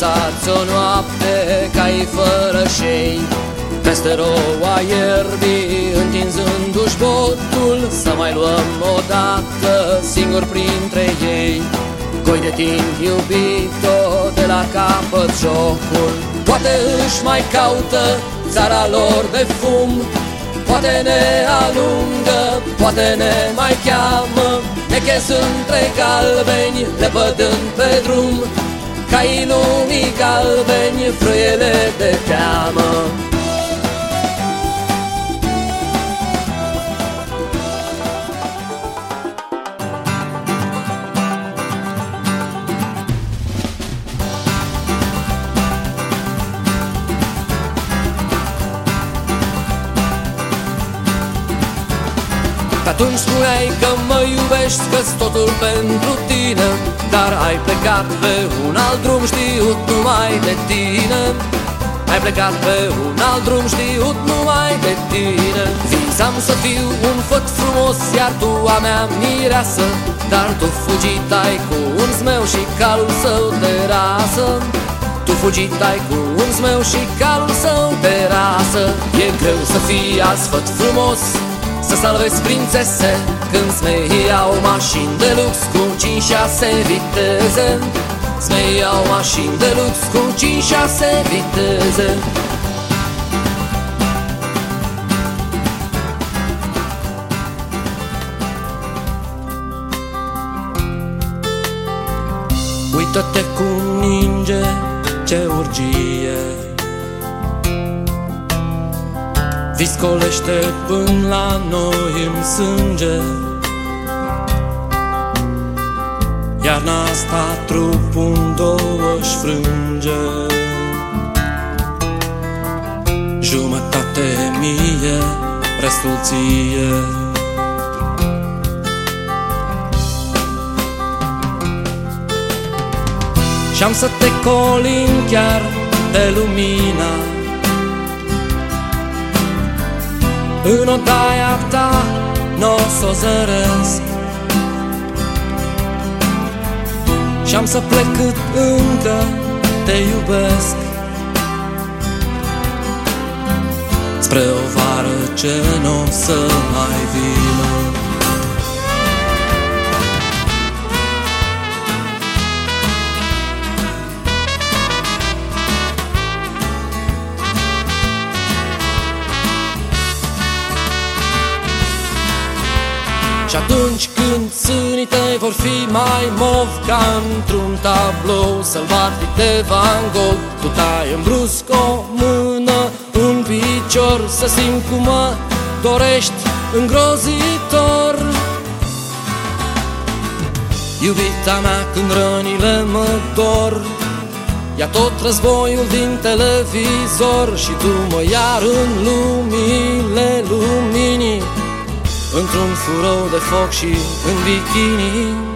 Mai lăsați o noapte cai fără șei. Peste roa ierbii Întinzându-și botul Să mai luăm o dată Singur printre ei. Coi de timp iubito De la capăt jocul. Poate își mai caută Țara lor de fum. Poate ne alungă Poate ne mai cheamă. Nechez între galbeni Lepădând pe drum Ca lumii galbeni Frâiele de teamă atunci spuneai că mă iubești că totul pentru tine Dar ai plecat pe un alt drum știut numai de tine. Ai plecat pe un alt drum știut numai de tine. Visam să fiu un făt frumos iar tu a mea mireasă Dar tu fugit ai cu un zmeu și calul său de rasă. Tu fugit ai cu un zmeu și calul său de rasă. E greu să fii azi făt frumos să salvezi prințese Când smei au mașini de lux Cu 5-6 viteze. Smei au mașini de lux Cu 5-6 viteze. Uită-te cum ninge ce urgie Viscolește până la noi în sânge. Iarna asta trupul în două își frânge. Jumătate mie, restul ție. Și-am să te colin chiar de lumina În odaia ta n-o s-o zăresc. Și-am să plec cât încă te iubesc. Spre o vară ce n-o să mai vină Și atunci când sânii tăi vor fi mai mov Ca într-un tablou sălbatic de Van Gogh Tu tai în brusc o mână, un picior Să simt cum mă dorești îngrozitor. Iubita mea când rănile mă dor Ia tot războiul din televizor Și tu mă iar în lumile luminii Într-un furou de foc și în bikini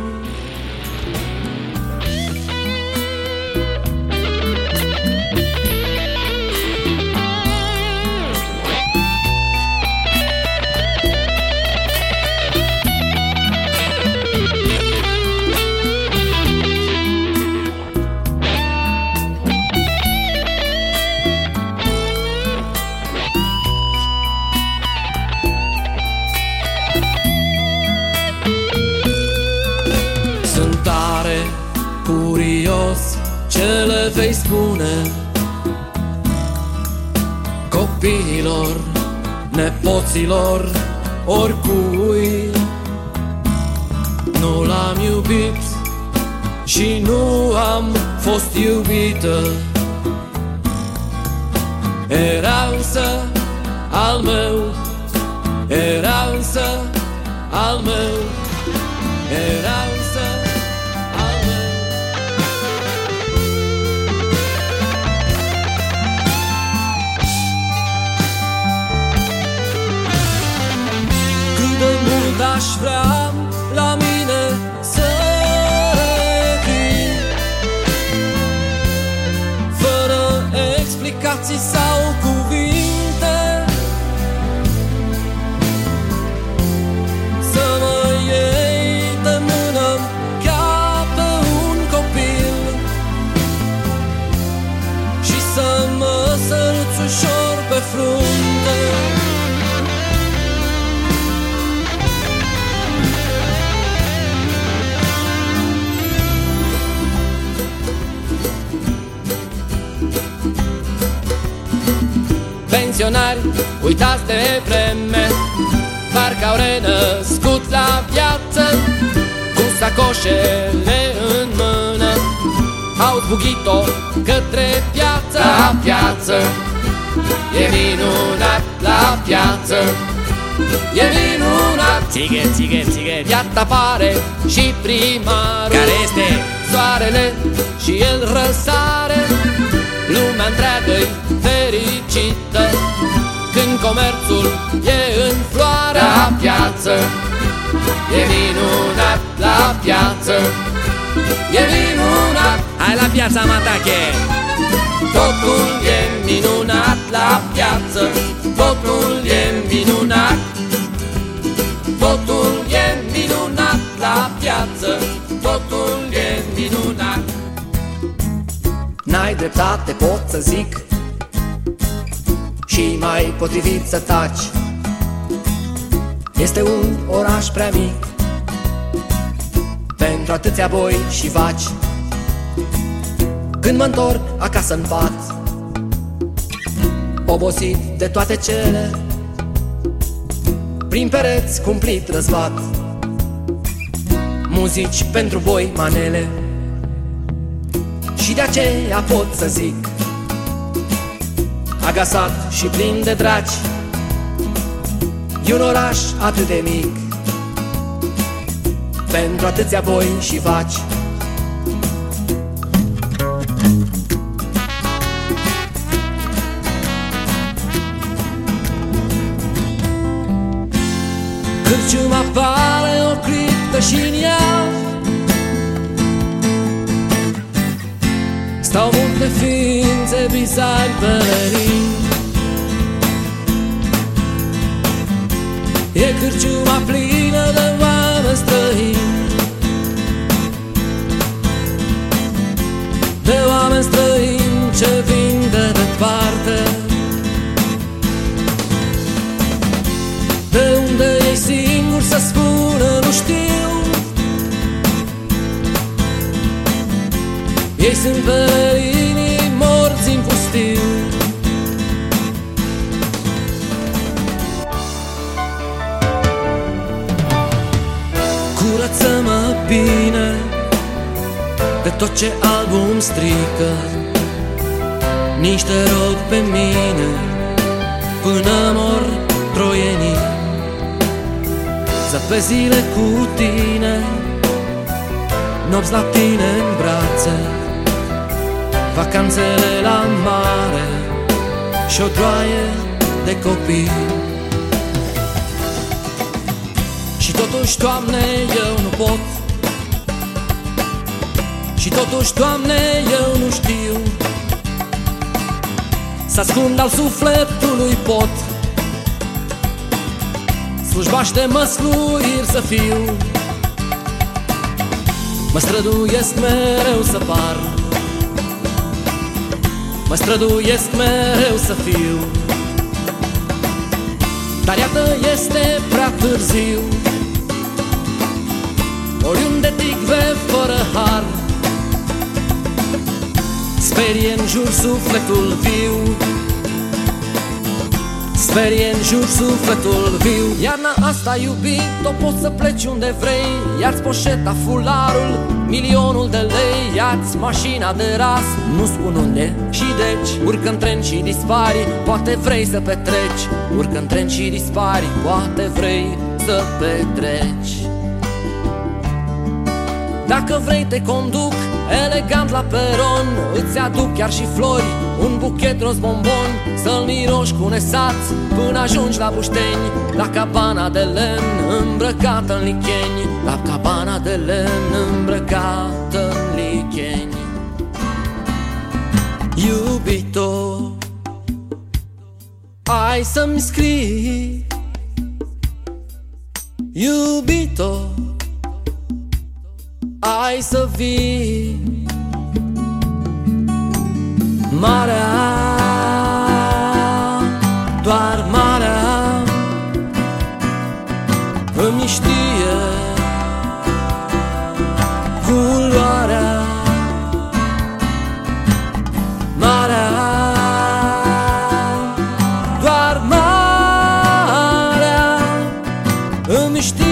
curios ce le vei spune? Copiilor, nepoților, oricui Nu l-am iubit și nu am fost iubită. Era însă al meu, frații sau cuvinte. Să mă iei de mână ca pe un copil. Și să mă săruți ușor pe frunte. Pensionari Uitați de vreme. Parcă au renăscut la viață Cu sacoșele în mână. Au zbugit-o către piață. La piață. E minunat la piață. E minunat. Țigă, țigă, țigă Iată apare și primarul. Care este? Soarele și el răsare comerțul e în floare La piață. E minunat la piață. E minunat. Hai la piața Matache! Totul e minunat la piață. Totul e minunat. Totul e minunat la piață. Totul e minunat. N-ai dreptate, pot să zic Și mai potrivit să taci. Este un oraș prea mic Pentru atâția boi și vaci. Când mă întorc acasă în pat Obosit de toate cele Prin pereți cumplit răzbat Muzici pentru boi manele. Și de aceea pot să zic Agasat și plin de draci E un oraș atât de mic Pentru atâția boi și vaci. Cârciuma pare o criptă și în ea. Stau multe ființe bizari pelerini cârciuma plină de oameni străini. De oameni străini ce vin de departe. De unde ei singuri să spună nu știu. Ei sunt pelerinii Curăță-mă bine De tot ce album strică. Nici te rog pe mine Până mor troienii. Zăpezile cu tine Nopți la tine în brațe. Vacanțele la mare Și o droaie de copii totuși, Doamne, eu nu pot. Și totuși, Doamne, eu nu știu. Să ascund al sufletului pot. Slujbași de măsluiri să fiu. Mă străduiesc mereu să par. Mă străduiesc mereu să fiu. Dar iată este prea târziu Oriunde ticve fără har. Sperie în jur sufletul viu. Sperie în jur sufletul viu. Iarna asta iubit, o poți să pleci unde vrei. Ia-ți poșeta, fularul, milionul de lei. Ia-ți mașina de ras, nu spun unde și deci. Urcă în tren și dispari, poate vrei să petreci. Urcă în tren și dispari, poate vrei să petreci Dacă vrei te conduc elegant la peron. Îți aduc chiar și flori, un buchet roz bombon. Să-l miroși cu nesaț până ajungi la bușteni. La cabana de lemn îmbrăcată în licheni. La cabana de lemn îmbrăcată în licheni. Iubito, ai să-mi scrii. Iubito, ai să vii Marea, doar marea. Îmi știe culoarea Marea, doar marea. Îmi știe